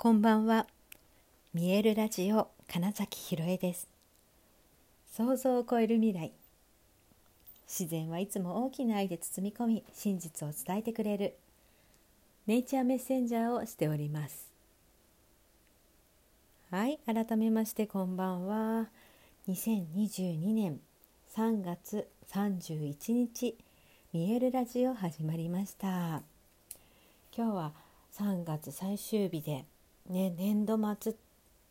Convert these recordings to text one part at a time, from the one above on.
こんばんは。見えるラジオ金崎ひろえです。想像を超える未来。自然はいつも大きな愛で包み込み、真実を伝えてくれるネイチャーメッセンジャーをしております。はい、改めましてこんばんは。2022年3月31日、見えるラジオ始まりました。今日は3月最終日で、ね、年度末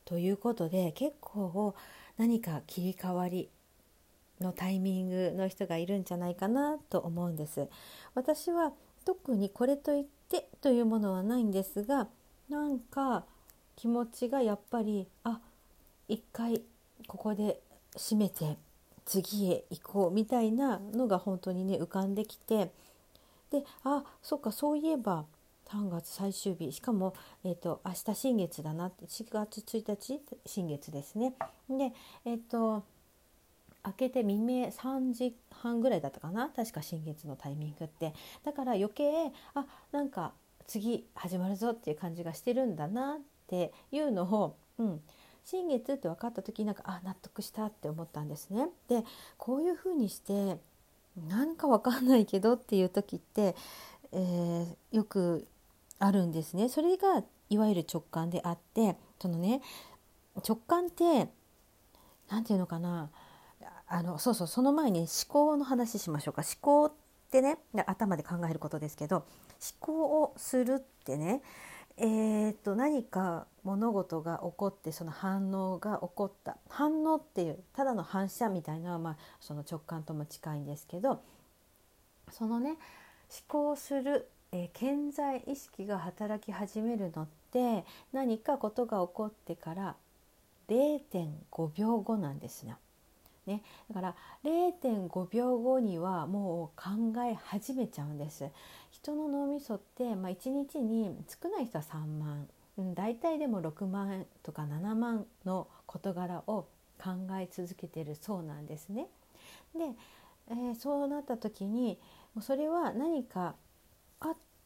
ということで結構何か切り替わりのタイミングの人がいるんじゃないかなと思うんです。私は特にこれといってというものはないんですがなんか気持ちがやっぱりあ一回ここで閉めて次へ行こうみたいなのが本当にね浮かんできてであそっかそういえば3月最終日しかも、えーと、明日新月だなって4月1日新月ですね。でえっ、ー、と明けて未明3時半ぐらいだったかな？確か新月のタイミングってだから余計あなんか次始まるぞっていう感じがしてるんだなっていうのを、うん、新月って分かった時になんかあ納得したって思ったんですね。でこういうふうにしてなんか分かんないけどっていう時って、えー、よくあるんですね。それがいわゆる直感であってそのね直感って何て言うのかなあのそうそうその前に思考の話しましょうか思考ってね頭で考えることですけど思考をするってねえーと、と何か物事が起こってその反応が起こった反応っていうただの反射みたいなのは、まあ、その直感とも近いんですけどそのね思考するえー、健在意識が働き始めるのって何かことが起こってから0.5秒後なんですよ。ね、だから0.5秒後にはもう考え始めちゃうんです人の脳みそって、まあ、1日に少ない人は3万、うん、大体でも6万とか7万の事柄を考え続けてるそうなんですね。で、えー、そうなった時にそれは何か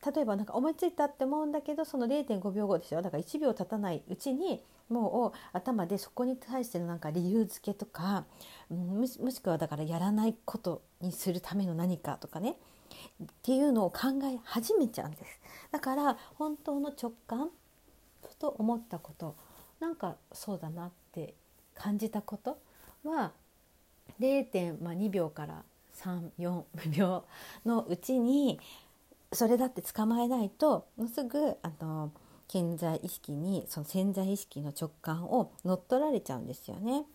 例えば何か思いついたって思うんだけどその0.5秒後ですよ。だから1秒経たないうちにもう頭でそこに対してのなんか理由付けとか、うん、もしくはだからやらないことにするための何かとかね。っていうのを考え始めちゃうんです。だから本当の直感と思ったこと。なんかそうだなって感じたことは0.2秒から34秒のうちにそれだって捕まえないともうすぐあの潜在意識にその潜在意識の直感を乗っ取られちゃうんですよね。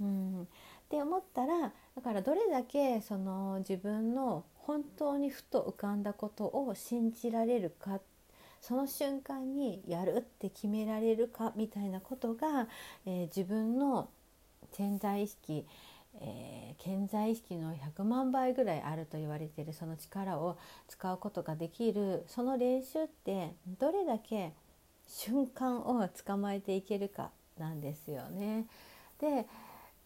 うんって思ったらだからどれだけその自分の本当にふと浮かんだことを信じられるかその瞬間にやるって決められるかみたいなことが、えー、自分の潜在意識えー、潜在意識の100万倍ぐらいあると言われているその力を使うことができるその練習ってどれだけ瞬間を捕まえていけるかなんですよね。で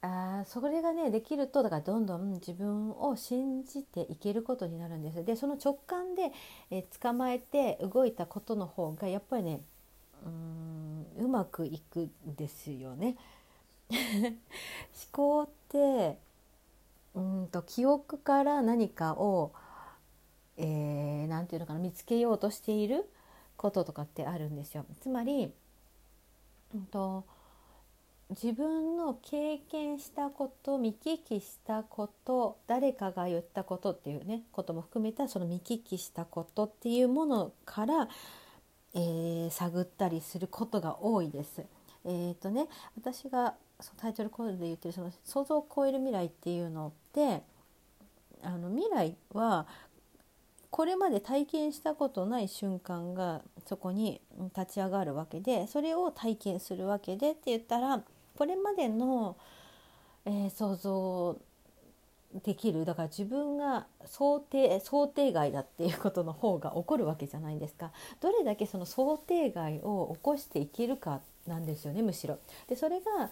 あそれがねできるとだからどんどん自分を信じていけることになるんです。でその直感で、えー、捕まえて動いたことの方がやっぱりねうんうまくいくんですよね。思考ってうんと記憶から何かを何、えー、て言うのかな見つけようとしていることとかってあるんですよ。つまり、うんと、自分の経験したこと見聞きしたこと誰かが言ったことっていうねことも含めたその見聞きしたことっていうものから、えー、探ったりすることが多いです。えーとね、私がそのタイトルコールで言ってるその想像を超える未来っていうのってあの未来はこれまで体験したことない瞬間がそこに立ち上がるわけでそれを体験するわけでって言ったらこれまでの、えー、想像できるだから自分が想定想定外だっていうことの方が起こるわけじゃないですかどれだけその想定外を起こしていけるかなんですよねむしろ。でそれが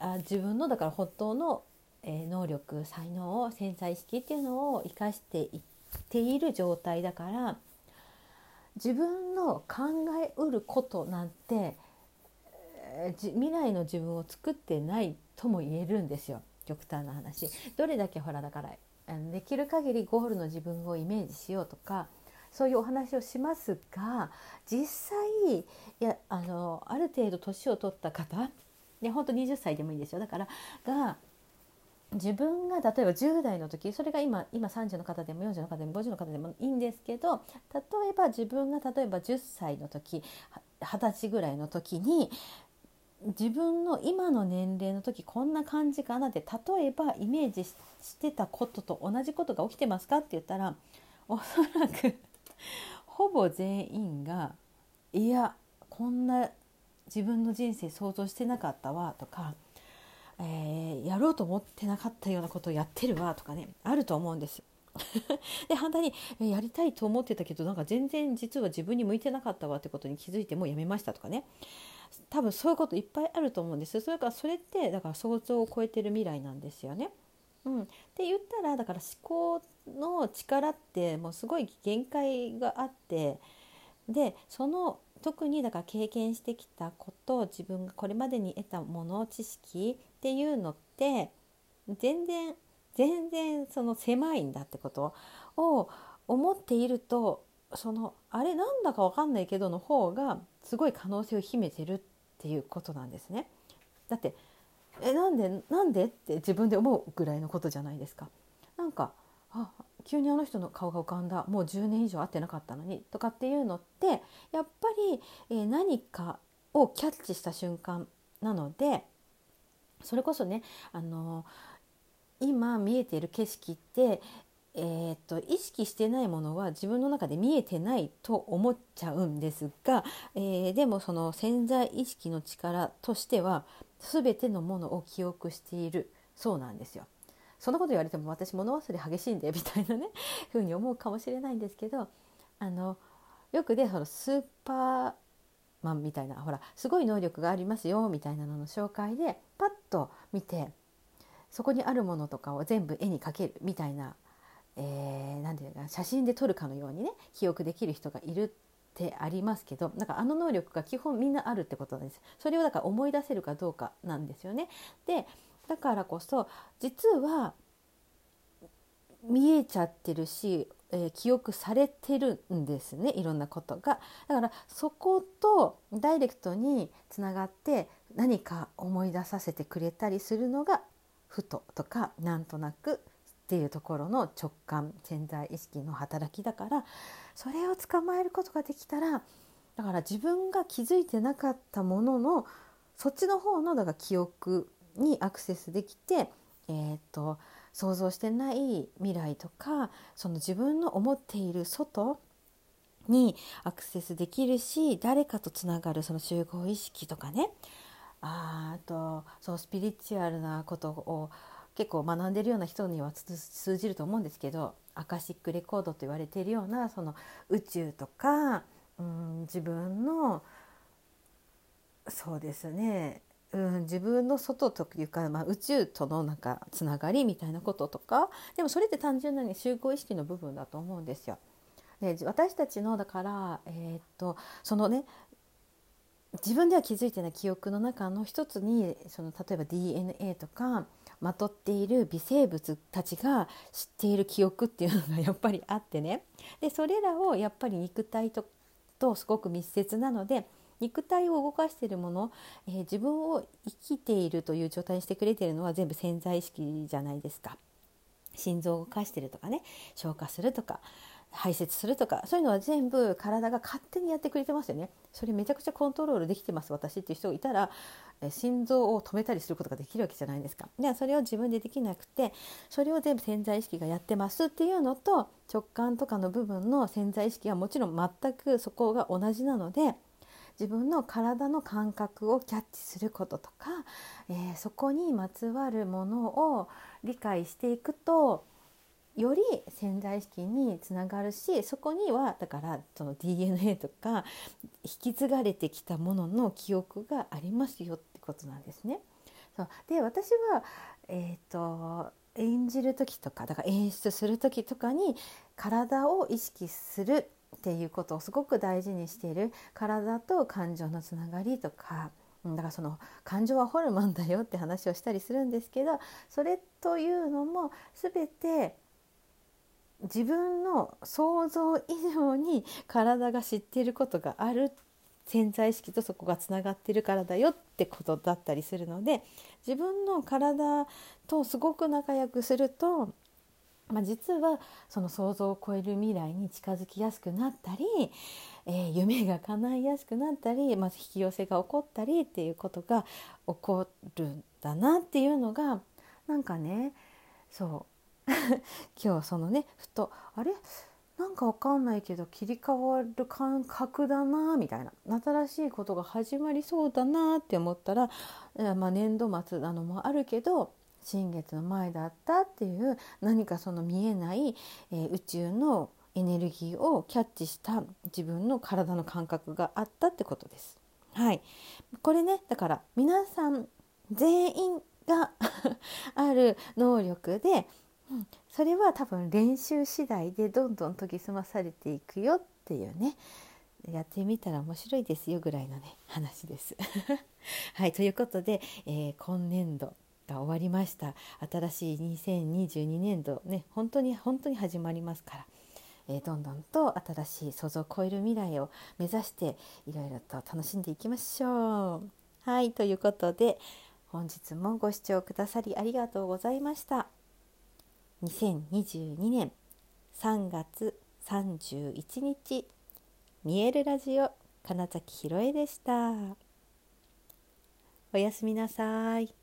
あ自分のだから本当の、え、能力才能を潜在意識っていうのを生かしていっている状態だから自分の考えうることなんて未来の自分を作ってないとも言えるんですよ極端な話。どれだけほらだからできる限りゴールの自分をイメージしようとかそういうお話をしますが実際いやあのある程度年を取った方で本当20歳でもいいんですよ。だからが自分が例えば10代の時それが今今30の方でも40の方でも50の方でもいいんですけど例えば自分が例えば10歳の時20歳ぐらいの時に自分の今の年齢の時こんな感じかなって例えばイメージしてたことと同じことが起きてますかって言ったらおそらくほぼ全員が「いやこんな自分の人生想像してなかったわ」とか、えー、やろうと思ってなかったようなことをやってるわとかねあると思うんです。で反対にやりたいと思ってたけどなんか全然実は自分に向いてなかったわってことに気づいてもうやめましたとかね多分そういうこといっぱいあると思うんですそれからそれってだから想像を超えてる未来なんですよね。うん、って言ったらだから思考の力ってもうすごい限界があってでその特にだから経験してきたこと自分がこれまでに得たもの知識っていうのって全然全然その狭いんだってことを思っているとそのあれなんだか分かんないけどの方がすごい可能性を秘めてるっていうことなんですね。だってえなんでなんでって自分で思うぐらいのことじゃないですか。なんかあ急にあの人の顔が浮かんだもう10年以上会ってなかったのにとかっていうのってやっぱり、えー、何かをキャッチした瞬間なのでそれこそねあの今見えている景色ってえー、っと意識してないものは自分の中で見えてないと思っちゃうんですが、えー、でもその潜在意識の力としては全てのものを記憶しているそうなんですよ。そんなこと言われても私物忘れ激しいんでみたいなね ふうに思うかもしれないんですけどあのよく、ね、そのスーパーマンみたいなほらすごい能力がありますよみたいなのの紹介でパッと見てそこにあるものとかを全部絵に描けるみたいなえー、て言うか写真で撮るかのようにね記憶できる人がいるってありますけどなんかあの能力が基本みんなあるってことなんですそれをだから思い出せるかどうかなんですよね。でだからこそ実は見えちゃってるし、えー、記憶されてるんですねいろんなことが。だからそことダイレクトにつながって何か思い出させてくれたりするのがふととかなんとなくっていうところの直感潜在意識の働きだからそれを捕まえることができたらだから自分が気づいてなかったもののそっちの方のだから記憶にアクセスできて、えーと、想像してない未来とかその自分の思っている外にアクセスできるし誰かとつながるその集合意識とかね。あとそうスピリチュアルなことを結構学んでるような人には通じると思うんですけどアカシックレコードと言われているようなその宇宙とか、うん、自分のそうですね、うん、自分の外というか、まあ、宇宙とのなんかつながりみたいなこととかでもそれって単純なに集合意識の部分だと思うんですよ。で私たちのだから、えー、っとそのね自分では気づいてない記憶の中の一つにその例えば DNA とかまとっている微生物たちが知っている記憶っていうのがやっぱりあってねでそれらをやっぱり肉体ととすごく密接なので肉体を動かしているもの、えー、自分を生きているという状態にしてくれているのは全部潜在意識じゃないですか。心臓を動かしてるとかね消化するとか排泄するとかそういうのは全部体が勝手にやってくれてますよねそれめちゃくちゃコントロールできてます私っていう人がいたら心臓を止めたりすることができるわけじゃないですかではそれを自分でできなくてそれを全部潜在意識がやってますっていうのと直感とかの部分の潜在意識はもちろん全くそこが同じなので自分の体の感覚をキャッチすることとか、えー、そこにまつわるものを理解していくとより潜在意識につながるしそこにはだからその DNA とか引き継がれてきたものの記憶がありますよってことなんですね。そうで私は、えーと、演じる時とかだから演出する時とかに体を意識するっていうことをすごく大事にしている。体と感情のつながりとか。だからその感情はホルモンだよって話をしたりするんですけどそれというのも全て自分の想像以上に体が知っていることがある。潜在意識とそこがつながってるからだよってことだったりするので自分の体とすごく仲良くするとまあ、実はその想像を超える未来に近づきやすくなったり、えー、夢が叶いやすくなったり、まず引き寄せが起こったりっていうことが起こるんだなっていうのがなんかねそう。今日そのねふとあれ？なんかわかんないけど切り替わる感覚だなみたいな。新しいことが始まりそうだなって思ったら、まあ、年度末なのもあるけど新月の前だったっていう何かその見えない、えー、宇宙のエネルギーをキャッチした自分の体の感覚があったってことです。はい、これねだから皆さん全員が ある能力で、うん、それは多分練習次第でどんどん研ぎ澄まされていくよっていうねやってみたら面白いですよぐらいのね話です。はいということで、えー、今年度が終わりました新しい2022年度ね本当に本当に始まりますから、えー、どんどんと新しい想像を超える未来を目指していろいろと楽しんでいきましょう。はいということで本日もご視聴くださりありがとうございました。2022年3月31日見えるラジオ金崎ひろえでした。おやすみなさい。